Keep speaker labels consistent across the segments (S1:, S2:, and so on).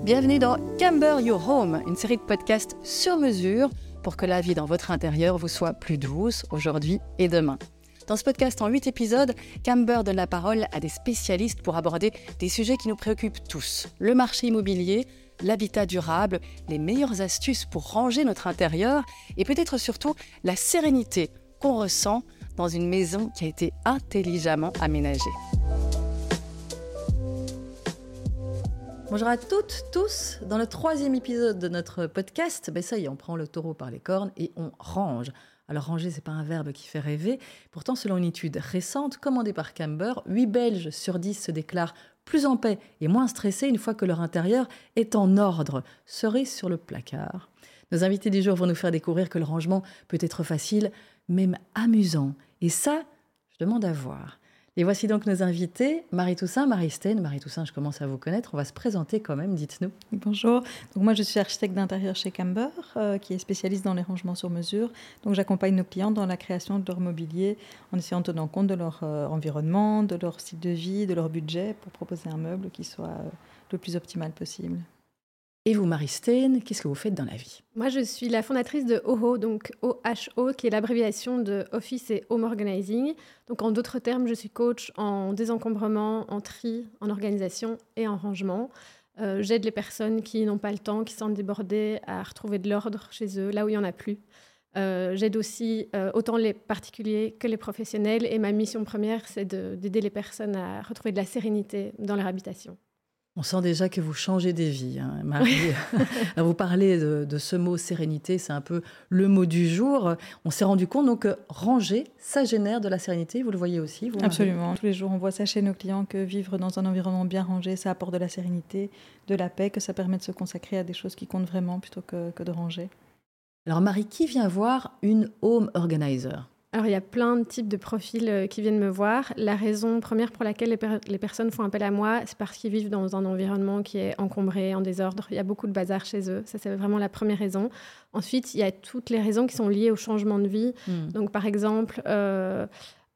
S1: Bienvenue dans Camber Your Home, une série de podcasts sur mesure pour que la vie dans votre intérieur vous soit plus douce aujourd'hui et demain. Dans ce podcast en 8 épisodes, Camber donne la parole à des spécialistes pour aborder des sujets qui nous préoccupent tous. Le marché immobilier, l'habitat durable, les meilleures astuces pour ranger notre intérieur et peut-être surtout la sérénité qu'on ressent dans une maison qui a été intelligemment aménagée. Bonjour à toutes, tous. Dans le troisième épisode de notre podcast, ben ça y est, on prend le taureau par les cornes et on range. Alors ranger, c'est pas un verbe qui fait rêver. Pourtant, selon une étude récente commandée par Camber, 8 Belges sur 10 se déclarent plus en paix et moins stressés une fois que leur intérieur est en ordre. Cerise sur le placard. Nos invités du jour vont nous faire découvrir que le rangement peut être facile, même amusant. Et ça, je demande à voir. Et voici donc nos invités, Marie Toussaint, Marie Stein. Marie Toussaint, je commence à vous connaître. On va se présenter quand même, dites-nous.
S2: Bonjour. Donc moi, je suis architecte d'intérieur chez Camber, euh, qui est spécialiste dans les rangements sur mesure. Donc j'accompagne nos clients dans la création de leur mobilier en essayant de tenir compte de leur euh, environnement, de leur style de vie, de leur budget pour proposer un meuble qui soit euh, le plus optimal possible.
S1: Et vous, Marie Stein, qu'est-ce que vous faites dans la vie?
S3: Moi, je suis la fondatrice de OHO, donc OHO, qui est l'abréviation de Office et Home Organizing. Donc, en d'autres termes, je suis coach en désencombrement, en tri, en organisation et en rangement. Euh, j'aide les personnes qui n'ont pas le temps, qui sont débordées, à retrouver de l'ordre chez eux, là où il n'y en a plus. Euh, j'aide aussi euh, autant les particuliers que les professionnels. Et ma mission première, c'est d'aider les personnes à retrouver de la sérénité dans leur habitation.
S1: On sent déjà que vous changez des vies, hein, Marie. vous parlez de, ce mot sérénité, c'est un peu le mot du jour. On s'est rendu compte donc que ranger, ça génère de la sérénité. Vous le voyez aussi vous,
S2: Absolument. Tous les jours, on voit ça chez nos clients que vivre dans un environnement bien rangé, ça apporte de la sérénité, de la paix, que ça permet de se consacrer à des choses qui comptent vraiment plutôt que, que de ranger.
S1: Alors Marie, qui vient voir une home organizer?
S3: Alors, il y a plein de types de profils euh, qui viennent me voir. La raison première pour laquelle les, personnes font appel à moi, c'est parce qu'ils vivent dans un environnement qui est encombré, en désordre. Il y a beaucoup de bazar chez eux. Ça, c'est vraiment la première raison. Ensuite, il y a toutes les raisons qui sont liées au changement de vie. Hmm. Donc, par exemple, euh,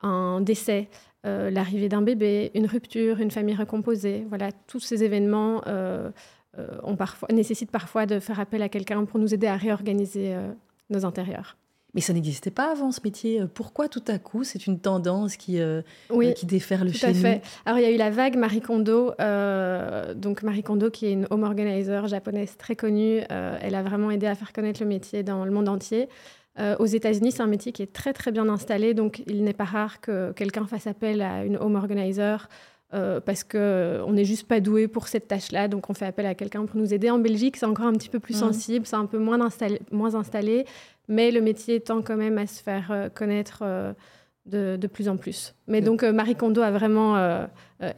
S3: un décès, euh, l'arrivée d'un bébé, une rupture, une famille recomposée. Voilà, tous ces événements ont parfois, nécessitent parfois de faire appel à quelqu'un pour nous aider à réorganiser nos intérieurs.
S1: Mais ça n'existait pas avant ce métier. Pourquoi tout à coup c'est une tendance qui, euh, euh, qui déferle
S3: tout
S1: chez
S3: à
S1: nous?
S3: Fait. Alors il y a eu la vague Marie Kondo, euh, donc Marie Kondo qui est une home organizer japonaise très connue. elle a vraiment aidé à faire connaître le métier dans le monde entier. aux États-Unis, c'est un métier qui est très très bien installé, donc il n'est pas rare que quelqu'un fasse appel à une home organizer. parce qu'on n'est juste pas doué pour cette tâche-là, donc on fait appel à quelqu'un pour nous aider. En Belgique, c'est encore un petit peu plus mmh. sensible, c'est un peu moins, installé, moins installé mais le métier tend quand même à se faire euh, connaître euh, de, plus en plus. Mais donc euh, Marie Kondo a vraiment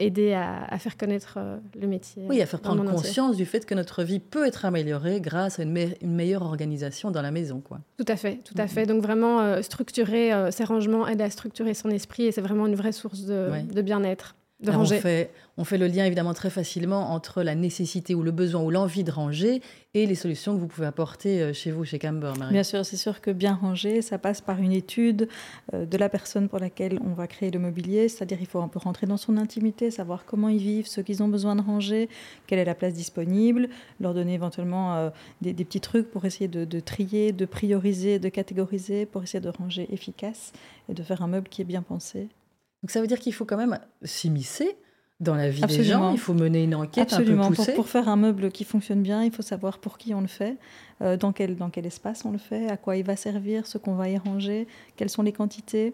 S3: aidé à, faire connaître le métier.
S1: Oui, à faire prendre conscience du fait que notre vie peut être améliorée grâce à une, meilleure organisation dans la maison. Quoi.
S3: Tout à fait, tout à fait. Donc vraiment structurer ses rangements aide à structurer son esprit et c'est vraiment une vraie source de bien-être de
S1: On fait, on fait le lien évidemment très facilement entre la nécessité ou le besoin ou l'envie de ranger et les solutions que vous pouvez apporter euh, chez vous, chez Camber. Marie.
S2: Bien sûr, c'est sûr que bien ranger, ça passe par une étude euh, de la personne pour laquelle on va créer le mobilier, c'est-à-dire il faut un peu rentrer dans son intimité, savoir comment ils vivent, ce qu'ils ont besoin de ranger, quelle est la place disponible, leur donner éventuellement euh, des, petits trucs pour essayer de, de trier, de prioriser, de catégoriser, pour essayer de ranger efficace et de faire un meuble qui est bien pensé.
S1: Donc ça veut dire qu'il faut quand même s'immiscer dans la vie des gens. Il faut mener une enquête
S2: Absolument.
S1: un peu poussée.
S2: Pour, pour, faire un meuble qui fonctionne bien, il faut savoir pour qui on le fait, euh, dans, quel, dans quel espace on le fait, à quoi il va servir, ce qu'on va y ranger, quelles sont les quantités.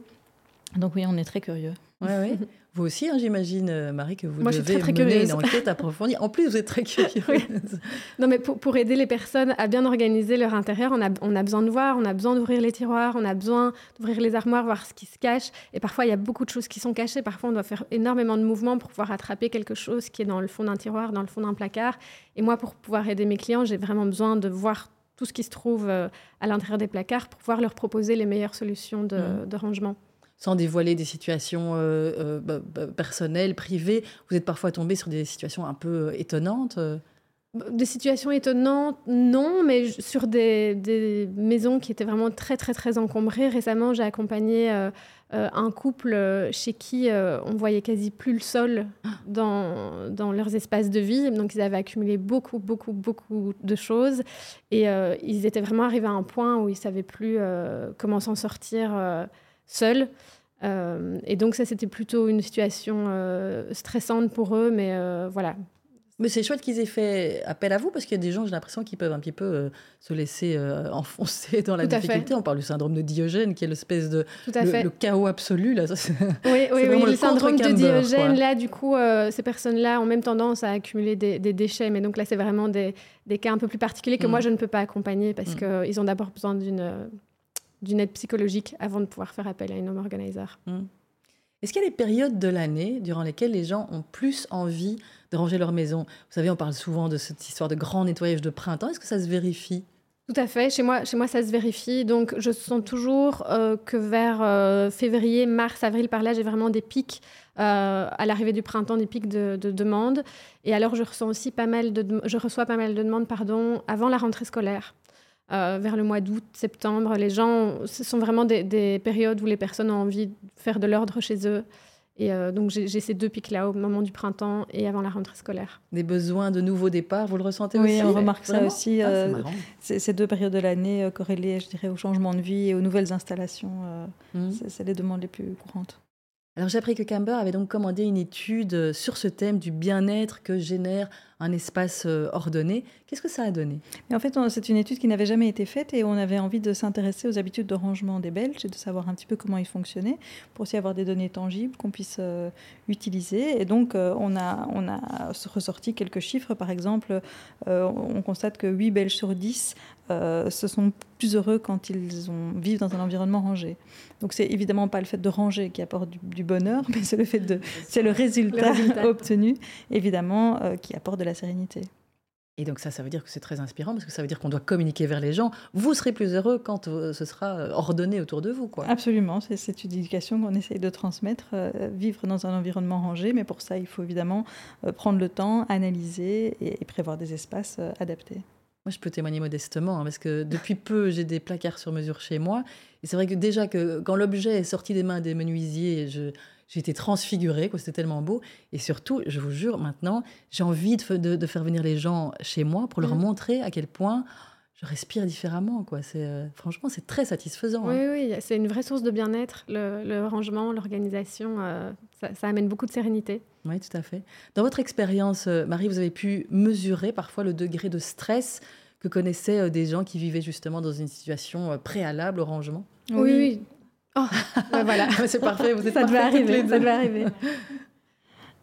S2: Donc oui, on est très curieux.
S1: Oui, oui. Vous aussi, hein, j'imagine, euh, Marie, que vous
S3: Moi,
S1: devez
S3: très,
S1: mener une enquête approfondie. En plus, vous êtes très curieuse.
S3: Non, mais pour, pour, aider les personnes à bien organiser leur intérieur, on a, on a besoin de voir, on a besoin d'ouvrir les tiroirs, on a besoin d'ouvrir les armoires, voir ce qui se cache. Et parfois, il y a beaucoup de choses qui sont cachées. Parfois, on doit faire énormément de mouvements pour pouvoir attraper quelque chose qui est dans le fond d'un tiroir, dans le fond d'un placard. Et moi, pour pouvoir aider mes clients, j'ai vraiment besoin de voir tout ce qui se trouve euh, à l'intérieur des placards pour pouvoir leur proposer les meilleures solutions de, mmh. de rangement
S1: sans dévoiler des situations euh, euh, bah, bah, personnelles, privées. Vous êtes parfois tombé sur des situations un peu euh, étonnantes
S3: Des situations étonnantes, non, mais sur des, des, maisons qui étaient vraiment très, très, très encombrées. Récemment, j'ai accompagné euh, un couple chez qui on voyait quasi plus le sol dans, dans leurs espaces de vie. Donc, ils avaient accumulé beaucoup, beaucoup, beaucoup de choses. Et ils étaient vraiment arrivés à un point où ils ne savaient plus comment s'en sortir seuls. et donc, ça, c'était plutôt une situation stressante pour eux, mais voilà,
S1: mais c'est chouette qu'ils aient fait appel à vous parce qu'il y a des gens, j'ai l'impression, qui peuvent un petit peu euh, se laisser euh, enfoncer dans la difficulté. On parle du syndrome de Diogène, qui est l'espèce de le, chaos absolu. Là.
S3: oui, oui, oui le, syndrome de Diogène, là, du coup, euh, ces personnes-là ont même tendance à accumuler des, déchets. Mais donc là, c'est vraiment des, des, cas un peu plus particuliers que moi, mm. je ne peux pas accompagner parce mm. qu'ils ont d'abord besoin d'une d'une aide psychologique avant de pouvoir faire appel à une home organizer. Mm.
S1: Est-ce qu'il y a des périodes de l'année durant lesquelles les gens ont plus envie de ranger leur maison? Vous savez, on parle souvent de cette histoire de grand nettoyage de printemps. Est-ce que ça se vérifie?
S3: Tout à fait. Chez moi, chez moi, ça se vérifie. Donc, je sens toujours euh, que vers euh, février, mars, avril, par là, j'ai vraiment des pics euh, à l'arrivée du printemps, des pics de, de, demandes. Et alors, je ressens aussi pas mal de, je reçois pas mal de demandes, pardon, avant la rentrée scolaire. Euh, vers le mois d'août, septembre. Les gens, ce sont vraiment des, périodes où les personnes ont envie de faire de l'ordre chez eux. Et euh, donc j'ai ces deux pics-là au moment du printemps et avant la rentrée scolaire.
S1: Des besoins de nouveaux départs, vous le ressentez
S2: aussi
S1: Oui,
S2: on remarque ça aussi. Ah, euh, ces deux périodes de l'année corrélées, je dirais, au changement de vie et aux nouvelles installations, mmh. c'est les demandes les plus courantes.
S1: Alors j'ai appris que Camber avait donc commandé une étude sur ce thème du bien-être que génère un espace euh, ordonné. Qu'est-ce que ça a donné?
S2: En fait, c'est une étude qui n'avait jamais été faite et on avait envie de s'intéresser aux habitudes de rangement des Belges et de savoir un petit peu comment ils fonctionnaient pour aussi avoir des données tangibles qu'on puisse euh, utiliser. Et donc, euh, on, a, on a ressorti quelques chiffres. Par exemple, on constate que 8 Belges sur 10 se sont plus heureux quand ils ont, vivent dans un environnement rangé. Donc, c'est évidemment pas le fait de ranger qui apporte du, bonheur, mais c'est le fait de, c'est le résultat, obtenu, évidemment, qui apporte de la sérénité.
S1: Et donc ça, ça veut dire que c'est très inspirant parce que ça veut dire qu'on doit communiquer vers les gens. Vous serez plus heureux quand euh, ce sera euh, ordonné autour de vous. Quoi.
S2: Absolument, c'est une éducation qu'on essaye de transmettre, euh, vivre dans un environnement rangé, mais pour ça, il faut évidemment prendre le temps, analyser et, prévoir des espaces adaptés.
S1: Moi, je peux témoigner modestement, hein, parce que depuis peu, j'ai des placards sur mesure chez moi. Et c'est vrai que déjà que quand l'objet est sorti des mains des menuisiers, je, j'ai été transfigurée, c'était tellement beau. Et surtout, je vous jure, maintenant, j'ai envie de, de, faire venir les gens chez moi pour leur mmh. montrer à quel point je respire différemment. Quoi. C'est, euh, franchement, c'est très satisfaisant.
S3: Oui, hein. oui, c'est une vraie source de bien-être. Le, rangement, l'organisation, euh, ça, amène beaucoup de sérénité.
S1: Oui, tout à fait. Dans votre expérience, euh, Marie, vous avez pu mesurer parfois le degré de stress que connaissaient des gens qui vivaient justement dans une situation préalable au rangement?
S3: Oui, oui, Oh,
S1: ben voilà, c'est parfait. Vous êtes
S3: ça devait arriver. Ça devait arriver.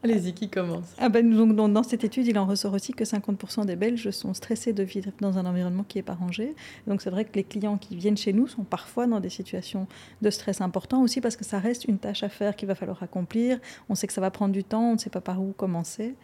S1: Allez-y, qui commence?
S2: Ah ben, donc, dans, cette étude, il en ressort aussi que 50% des Belges sont stressés de vivre dans un environnement qui n'est pas rangé. Donc c'est vrai que les clients qui viennent chez nous sont parfois dans des situations de stress important aussi parce que ça reste une tâche à faire qu'il va falloir accomplir. On sait que ça va prendre du temps, on ne sait pas par où commencer.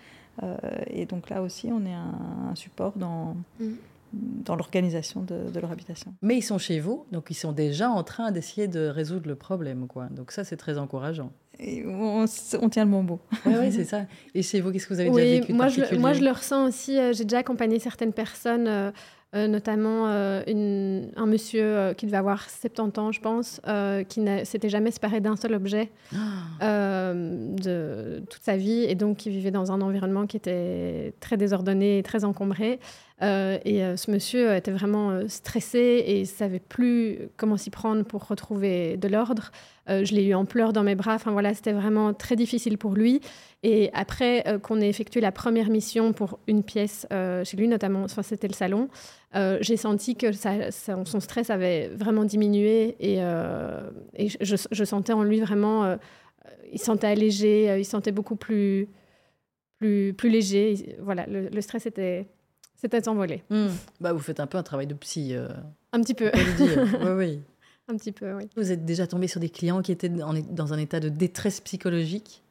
S2: Euh, et donc là aussi, on est un, support dans, mm dans l'organisation de, leur habitation.
S1: Mais ils sont chez vous, donc ils sont déjà en train d'essayer de résoudre le problème. Quoi. Donc ça, c'est très encourageant.
S2: Et on, tient le bon bout.
S1: Oui, c'est ça. Et chez vous, qu'est-ce que vous avez déjà vécu
S3: moi, je, moi, je le ressens aussi. Euh, j'ai déjà accompagné certaines personnes, euh, euh, notamment une, un monsieur qui devait avoir 70 ans, je pense, qui ne s'était jamais séparé d'un seul objet ah. de toute sa vie et donc qui vivait dans un environnement qui était très désordonné et très encombré. Euh, et euh, ce monsieur était vraiment euh, stressé et savait plus comment s'y prendre pour retrouver de l'ordre. je l'ai eu en pleurs dans mes bras. Enfin voilà, c'était vraiment très difficile pour lui. Et après qu'on ait effectué la première mission pour une pièce chez lui, notamment, enfin, c'était le salon, j'ai senti que son stress avait vraiment diminué et, je, sentais en lui vraiment, il sentait allégé, il sentait beaucoup plus, plus léger. Voilà, le stress était c'était envolé.
S1: Hmm. Bah, vous faites un peu un travail de psy. Euh,
S3: un petit peu.
S1: oui, oui.
S3: Un petit peu, oui.
S1: Vous êtes déjà tombé sur des clients qui étaient dans un état de détresse psychologique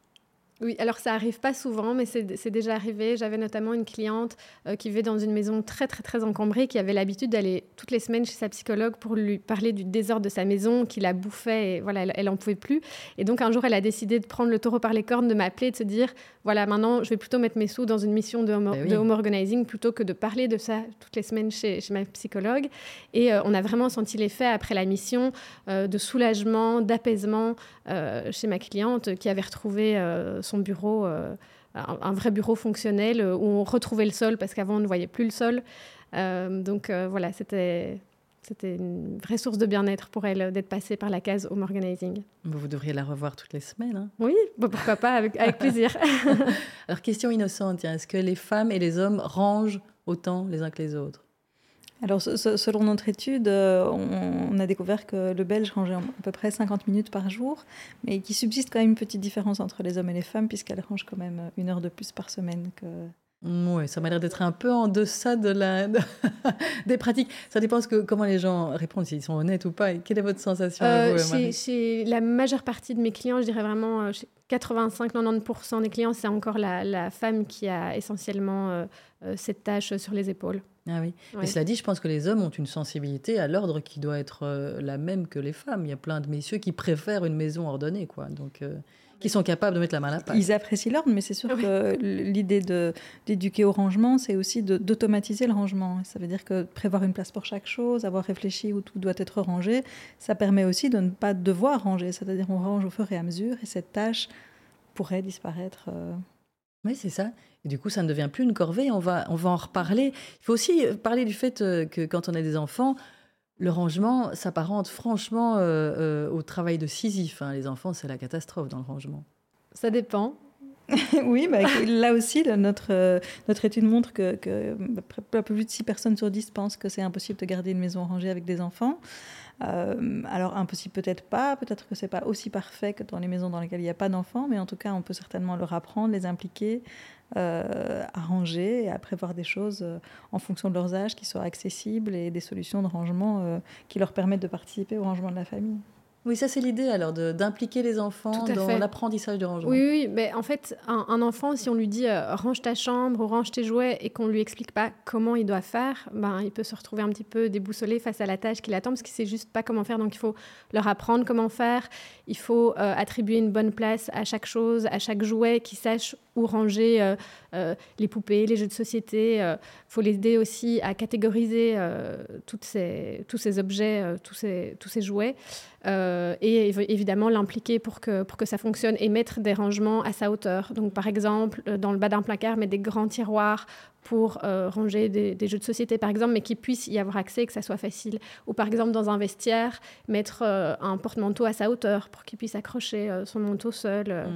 S3: Oui, alors ça arrive pas souvent, mais c'est déjà arrivé. J'avais notamment une cliente euh, qui vivait dans une maison très très très encombrée, qui avait l'habitude d'aller toutes les semaines chez sa psychologue pour lui parler du désordre de sa maison, qui la bouffait et voilà, elle, en pouvait plus. Et donc un jour, elle a décidé de prendre le taureau par les cornes, de m'appeler, de se dire voilà, maintenant je vais plutôt mettre mes sous dans une mission de home, ben home organizing plutôt que de parler de ça toutes les semaines chez, chez ma psychologue. Et euh, on a vraiment senti l'effet après la mission euh, de soulagement, d'apaisement chez ma cliente qui avait retrouvé son bureau, euh, un, vrai bureau fonctionnel euh, où on retrouvait le sol parce qu'avant on ne voyait plus le sol. Euh, donc voilà, c'était c'était une vraie source de bien-être pour elle d'être passée par la case home organizing.
S1: Vous devriez la revoir toutes les semaines. Hein.
S3: oui, bah, pourquoi pas, avec, avec plaisir.
S1: Alors, question innocente, est-ce que les femmes et les hommes rangent autant les uns que les autres?
S2: Alors, selon notre étude, euh, on, a découvert que le Belge rangeait à peu près 50 minutes par jour, mais qu'il subsiste quand même une petite différence entre les hommes et les femmes, puisqu'elles rangent quand même une heure de plus par semaine que,
S1: oui, ça m'a l'air d'être un peu en deçà de la, des pratiques. Ça dépend que, comment les gens répondent, s'ils sont honnêtes ou pas. quelle est votre sensation
S3: euh, chez, la majeure partie de mes clients, je dirais vraiment 85-90% des clients, c'est encore la, femme qui a essentiellement euh, cette tâche sur les épaules.
S1: Ah oui. Mais cela dit, je pense que les hommes ont une sensibilité à l'ordre qui doit être euh, la même que les femmes. Il y a plein de messieurs qui préfèrent une maison ordonnée, quoi. Donc, euh, qui sont capables de mettre la main à la pâte.
S2: Ils apprécient l'ordre, mais c'est sûr que l'idée d'éduquer au rangement, c'est aussi d'automatiser le rangement. Ça veut dire que prévoir une place pour chaque chose, avoir réfléchi où tout doit être rangé, ça permet aussi de ne pas devoir ranger. C'est-à-dire on range au fur et à mesure et cette tâche pourrait disparaître. Euh,
S1: oui, c'est ça. Et du coup, ça ne devient plus une corvée. On va, on va en reparler. Il faut aussi parler du fait euh, que quand on a des enfants, le rangement s'apparente franchement euh, euh, au travail de Sisyphe. Hein. Les enfants, c'est la catastrophe dans le rangement.
S3: Ça dépend.
S2: oui, bah, là aussi, notre, notre étude montre que, que un peu plus de 6 personnes sur 10 pensent que c'est impossible de garder une maison rangée avec des enfants. Euh, alors impossible peut-être pas, peut-être que c'est pas aussi parfait que dans les maisons dans lesquelles il n'y a pas d'enfants, mais en tout cas on peut certainement leur apprendre, les impliquer, euh, à ranger et à prévoir des choses euh, en fonction de leurs âges qui soient accessibles et des solutions de rangement qui leur permettent de participer au rangement de la famille.
S1: Oui, ça c'est l'idée alors d'impliquer les enfants dans l'apprentissage du rangement.
S3: Oui, oui, mais en fait, un, enfant, si on lui dit euh, range ta chambre ou range tes jouets et qu'on lui explique pas comment il doit faire, ben, il peut se retrouver un petit peu déboussolé face à la tâche qu'il attend parce qu'il sait juste pas comment faire. Donc il faut leur apprendre comment faire. Il faut euh, attribuer une bonne place à chaque chose, à chaque jouet, qu'il sache où ranger euh, les poupées, les jeux de société. Il faut l'aider aussi à catégoriser toutes ces, tous ces objets, tous, ces, tous ces jouets. Euh, et évidemment l'impliquer pour que, pour que ça fonctionne et mettre des rangements à sa hauteur. Donc par exemple, euh, dans le bas d'un placard, mettre des grands tiroirs pour euh, ranger des, jeux de société, par exemple, mais qu'il puisse y avoir accès et que ça soit facile. Ou par exemple, dans un vestiaire, mettre un porte-manteau à sa hauteur pour qu'il puisse accrocher son manteau seul.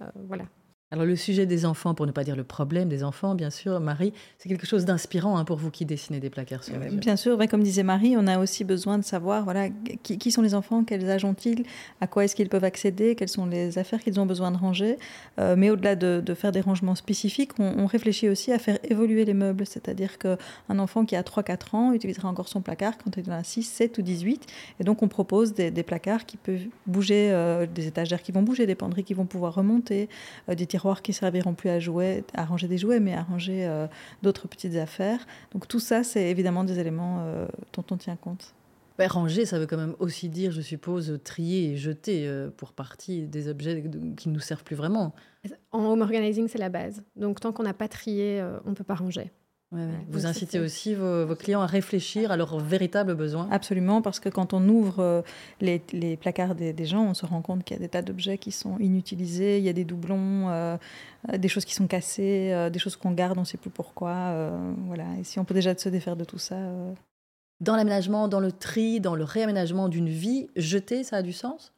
S3: Mmh. voilà.
S1: Alors le sujet des enfants, pour ne pas dire le problème des enfants, bien sûr, Marie, c'est quelque chose d'inspirant hein, pour vous qui dessinez des placards sur
S2: mesure. Bien sûr, comme disait Marie, on a aussi besoin de savoir voilà, qui, sont les enfants, quels âges ont-ils, à quoi est-ce qu'ils peuvent accéder, quelles sont les affaires qu'ils ont besoin de ranger. Euh, mais au-delà de, faire des rangements spécifiques, on, réfléchit aussi à faire évoluer les meubles. C'est-à-dire qu'un enfant qui a 3-4 ans utilisera encore son placard quand il en a 6, 7 ou 18. Et donc on propose des, placards qui peuvent bouger, euh, des étagères qui vont bouger, des penderies qui vont pouvoir remonter, euh, des tiroirs qui serviront plus à jouer, à ranger des jouets, mais à ranger euh, d'autres petites affaires. Donc tout ça, c'est évidemment des éléments euh, dont on tient compte.
S1: Ben, ranger, ça veut quand même aussi dire, je suppose, trier et jeter euh, pour partie des objets qui ne nous servent plus vraiment.
S3: En home organizing, c'est la base. Donc tant qu'on n'a pas trié, on ne peut pas ranger.
S1: Vous incitez aussi vos, clients à réfléchir à leurs véritables besoins
S2: Absolument, parce que quand on ouvre euh, les, placards des, gens, on se rend compte qu'il y a des tas d'objets qui sont inutilisés, il y a des doublons, euh, euh, des choses qui sont cassées, des choses qu'on garde, on ne sait plus pourquoi. voilà. Et si on peut déjà se défaire de tout ça.
S1: Dans l'aménagement, dans le tri, dans le réaménagement d'une vie, jeter, ça a du sens?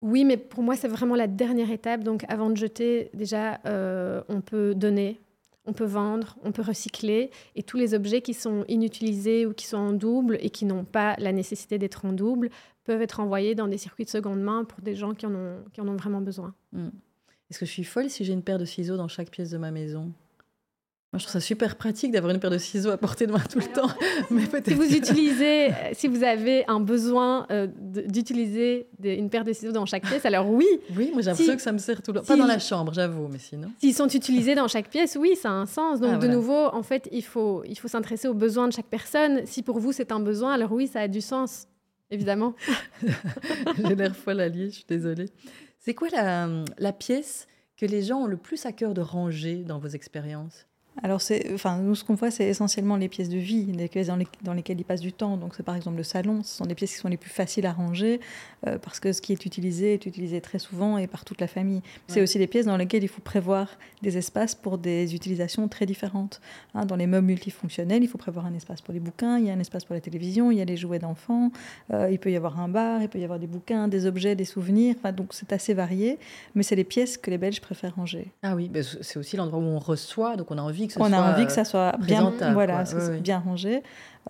S3: Oui, mais pour moi, c'est vraiment la dernière étape. Donc, avant de jeter, déjà, on peut donner, on peut vendre, on peut recycler, et tous les objets qui sont inutilisés ou qui sont en double et qui n'ont pas la nécessité d'être en double peuvent être envoyés dans des circuits de seconde main pour des gens qui en ont, vraiment besoin.
S1: Hmm. Est-ce que je suis folle si j'ai une paire de ciseaux dans chaque pièce de ma maison? Moi, je trouve ça super pratique d'avoir une paire de ciseaux à portée de main tout le temps.
S3: Mais si vous utilisez, si vous avez un besoin euh, d'utiliser une paire de ciseaux dans chaque pièce, alors oui.
S1: Oui, moi j'ai l'impression que ça me sert tout le temps. Pas dans la chambre, j'avoue, mais sinon.
S3: S'ils sont utilisés dans chaque pièce, oui, ça a un sens. Donc ah, de nouveau, en fait, il faut, il faut s'intéresser aux besoins de chaque personne. Si pour vous c'est un besoin, alors oui, ça a du sens, évidemment.
S1: j'ai l'air folle alliée, je suis désolée. C'est quoi la, la pièce que les gens ont le plus à cœur de ranger dans vos expériences?
S2: Alors, enfin, nous, ce qu'on voit, c'est essentiellement les pièces de vie, les pièces dans, lesquelles ils passent du temps. Donc, c'est par exemple le salon, ce sont des pièces qui sont les plus faciles à ranger, euh, parce que ce qui est utilisé est utilisé très souvent et par toute la famille. C'est aussi des pièces dans lesquelles il faut prévoir des espaces pour des utilisations très différentes. Hein, dans les meubles multifonctionnels, il faut prévoir un espace pour les bouquins, il y a un espace pour la télévision, il y a les jouets d'enfants, euh, il peut y avoir un bar, il peut y avoir des bouquins, des objets, des souvenirs. donc, c'est assez varié, mais c'est les pièces que les Belges préfèrent ranger.
S1: Ah oui, c'est aussi l'endroit où on reçoit, donc on a envie
S2: on a envie que ça soit bien, voilà, bien rangé.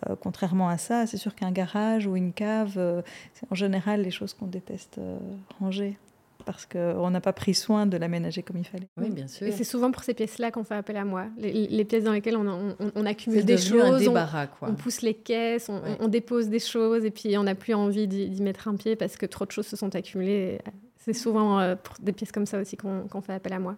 S2: Euh, contrairement à ça, c'est sûr qu'un garage ou une cave, euh, c'est en général les choses qu'on déteste euh, ranger parce qu'on n'a pas pris soin de l'aménager comme il fallait.
S1: Oui, bien sûr.
S3: Et c'est souvent pour ces pièces-là qu'on fait appel à moi. Les, pièces dans lesquelles on, on, accumule des choses, on, pousse les caisses, on, dépose des choses, et puis on n'a plus envie d'y mettre un pied parce que trop de choses se sont accumulées. C'est souvent pour des pièces comme ça aussi qu'on fait appel à moi.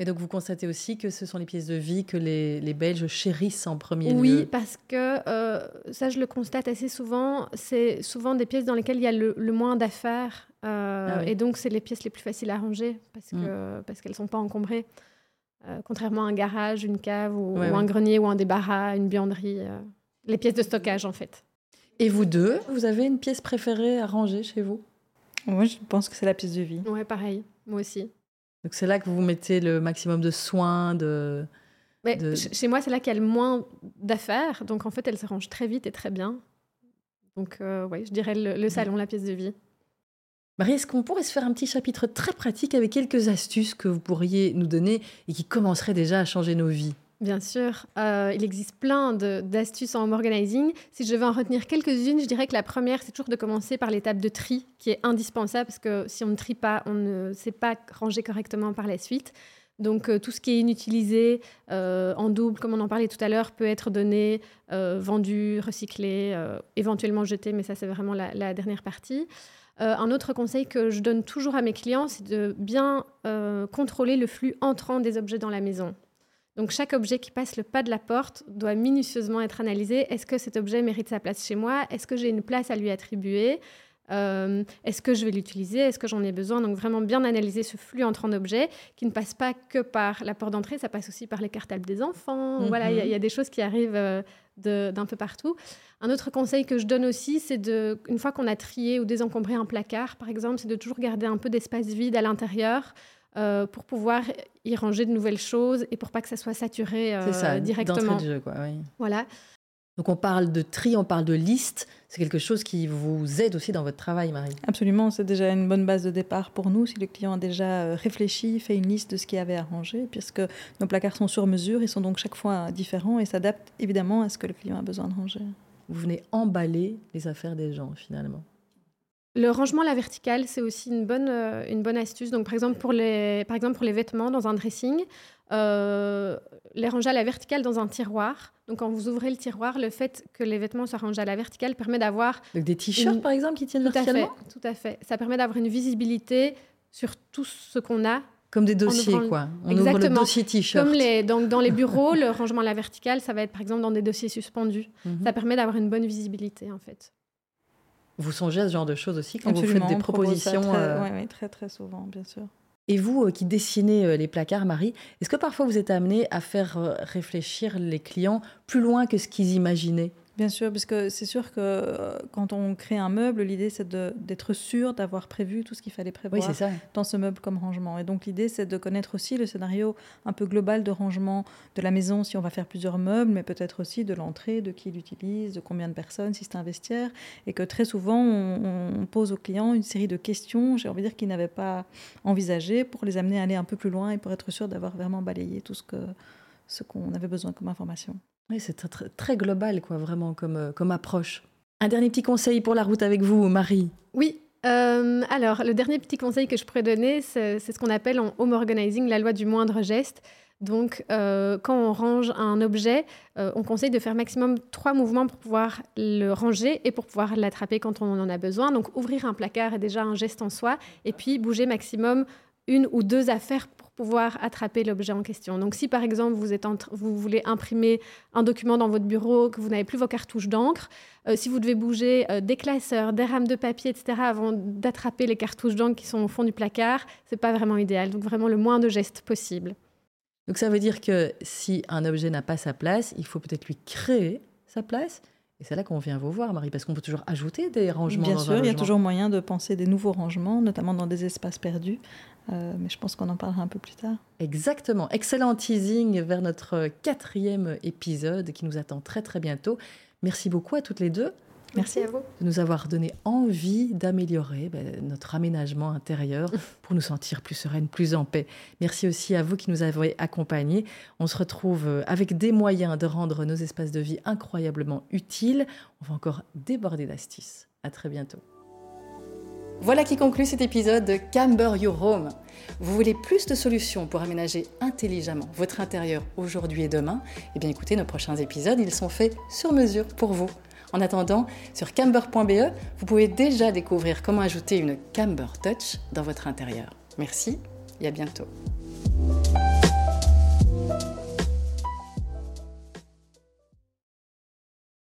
S1: Mais donc vous constatez aussi que ce sont les pièces de vie que les, les Belges chérissent en premier
S3: oui,
S1: lieu.
S3: Oui, parce que euh, ça je le constate assez souvent, c'est souvent des pièces dans lesquelles il y a le, moins d'affaires. Euh, ah et donc c'est les pièces les plus faciles à ranger parce mm. que parce qu'elles ne sont pas encombrées. Euh, contrairement à un garage, une cave ou, un grenier ou un débarras, une buanderie. les pièces de stockage en fait.
S1: Et vous deux, vous avez une pièce préférée à ranger chez vous?
S2: Moi je pense que c'est la pièce de vie.
S3: Ouais, pareil, moi aussi.
S1: Donc c'est là que vous mettez le maximum de soins, de...
S3: Mais Chez moi, c'est là qu'il y a le moins d'affaires. Donc en fait, elle se range très vite et très bien. Donc euh, oui, je dirais le, salon, la pièce de vie.
S1: Marie, est-ce qu'on pourrait se faire un petit chapitre très pratique avec quelques astuces que vous pourriez nous donner et qui commenceraient déjà à changer nos vies?
S3: Bien sûr, euh, il existe plein d'astuces en home organizing. Si je devais en retenir quelques-unes, je dirais que la première, c'est toujours de commencer par l'étape de tri, qui est indispensable, parce que si on ne trie pas, on ne sait pas ranger correctement par la suite. Donc euh, tout ce qui est inutilisé euh, en double, comme on en parlait tout à l'heure, peut être donné, vendu, recyclé, éventuellement jeté, mais ça c'est vraiment la, dernière partie. un autre conseil que je donne toujours à mes clients, c'est de bien contrôler le flux entrant des objets dans la maison. Donc chaque objet qui passe le pas de la porte doit minutieusement être analysé. Est-ce que cet objet mérite sa place chez moi? Est-ce que j'ai une place à lui attribuer? Euh, Est-ce que je vais l'utiliser? Est-ce que j'en ai besoin? Donc vraiment bien analyser ce flux entrant d'objets qui ne passe pas que par la porte d'entrée, ça passe aussi par les cartables des enfants. Voilà, il y, a des choses qui arrivent euh, d'un peu partout. Un autre conseil que je donne aussi, c'est de, une fois qu'on a trié ou désencombré un placard, par exemple, c'est de toujours garder un peu d'espace vide à l'intérieur. Euh, pour pouvoir y ranger de nouvelles choses et pour pas que ça soit saturé euh, ça, directement.
S1: De jeu, quoi, oui.
S3: Voilà.
S1: Donc on parle de tri, on parle de liste. C'est quelque chose qui vous aide aussi dans votre travail, Marie.
S2: Absolument, c'est déjà une bonne base de départ pour nous. Si le client a déjà euh, réfléchi, fait une liste de ce qu'il avait à ranger, puisque nos placards sont sur mesure, ils sont donc chaque fois différents et s'adaptent évidemment à ce que le client a besoin de ranger.
S1: Vous venez emballer les affaires des gens finalement.
S3: Le rangement à la verticale, c'est aussi une bonne, euh, une bonne astuce. Donc, par exemple, pour les, par exemple, pour les vêtements dans un dressing, euh, les ranger à la verticale dans un tiroir. Donc, quand vous ouvrez le tiroir, le fait que les vêtements soient rangés à la verticale permet d'avoir...
S1: des t-shirts, par exemple, qui tiennent
S3: tout à fait, Tout à fait. Ça permet d'avoir une visibilité sur tout ce qu'on a.
S1: Comme des dossiers, quoi. On Exactement. ouvre le dossier t-shirt.
S3: Comme les, donc, dans les bureaux, le rangement à la verticale, ça va être, par exemple, dans des dossiers suspendus. Mhm. Ça permet d'avoir une bonne visibilité, en fait.
S1: Vous songez à ce genre de choses aussi quand vous faites des propositions
S2: très, euh, Oui, très très souvent, bien sûr.
S1: Et vous euh, qui dessinez euh, les placards, Marie, est-ce que parfois vous êtes amené à faire réfléchir les clients plus loin que ce qu'ils imaginaient?
S2: Bien sûr, parce que c'est sûr que euh, quand on crée un meuble, l'idée c'est d'être sûr d'avoir prévu tout ce qu'il fallait prévoir dans ce meuble comme rangement. Et donc l'idée c'est de connaître aussi le scénario un peu global de rangement de la maison si on va faire plusieurs meubles, mais peut-être aussi de l'entrée, de qui l'utilise, de combien de personnes, si c'est un vestiaire. Et que très souvent on, pose aux clients une série de questions, j'ai envie de dire qu'ils n'avaient pas envisagées pour les amener à aller un peu plus loin et pour être sûr d'avoir vraiment balayé tout ce qu'on avait besoin comme information.
S1: Oui, c'est très, global, quoi, vraiment, comme, euh, comme approche. Un dernier petit conseil pour la route avec vous, Marie
S3: Oui. Euh, alors, le dernier petit conseil que je pourrais donner, c'est ce qu'on appelle en home organizing la loi du moindre geste. Donc, euh, quand on range un objet, on conseille de faire maximum trois mouvements pour pouvoir le ranger et pour pouvoir l'attraper quand on en a besoin. Donc, ouvrir un placard est déjà un geste en soi. Et puis, bouger maximum une ou deux affaires pour pouvoir attraper l'objet en question. Donc, si par exemple vous, êtes voulez imprimer un document dans votre bureau, que vous n'avez plus vos cartouches d'encre, euh, si vous devez bouger des classeurs, des rames de papier, etc., avant d'attraper les cartouches d'encre qui sont au fond du placard, c'est pas vraiment idéal. Donc, vraiment le moins de gestes possible.
S1: Donc ça veut dire que si un objet n'a pas sa place, il faut peut-être lui créer sa place. Et c'est là qu'on vient vous voir, Marie, parce qu'on peut toujours ajouter des rangements.
S2: Bien
S1: dans
S2: sûr,
S1: il
S2: y a toujours moyen de penser des nouveaux rangements, notamment dans des espaces perdus. Euh, mais je pense qu'on en parlera un peu plus tard.
S1: Exactement. Excellent teasing vers notre quatrième épisode qui nous attend très très bientôt. Merci beaucoup à toutes les deux.
S3: Merci à vous.
S1: De nous avoir donné envie d'améliorer ben, notre aménagement intérieur pour nous sentir plus sereines, plus en paix. Merci aussi à vous qui nous avez accompagnés. On se retrouve euh, avec des moyens de rendre nos espaces de vie incroyablement utiles. On va encore déborder d'astuces. À très bientôt. Voilà qui conclut cet épisode de Camber Your Home. Vous voulez plus de solutions pour aménager intelligemment votre intérieur aujourd'hui et demain? Eh bien écoutez, nos prochains épisodes, ils sont faits sur mesure pour vous. En attendant, sur camber.be, vous pouvez déjà découvrir comment ajouter une Camber Touch dans votre intérieur. Merci et à bientôt.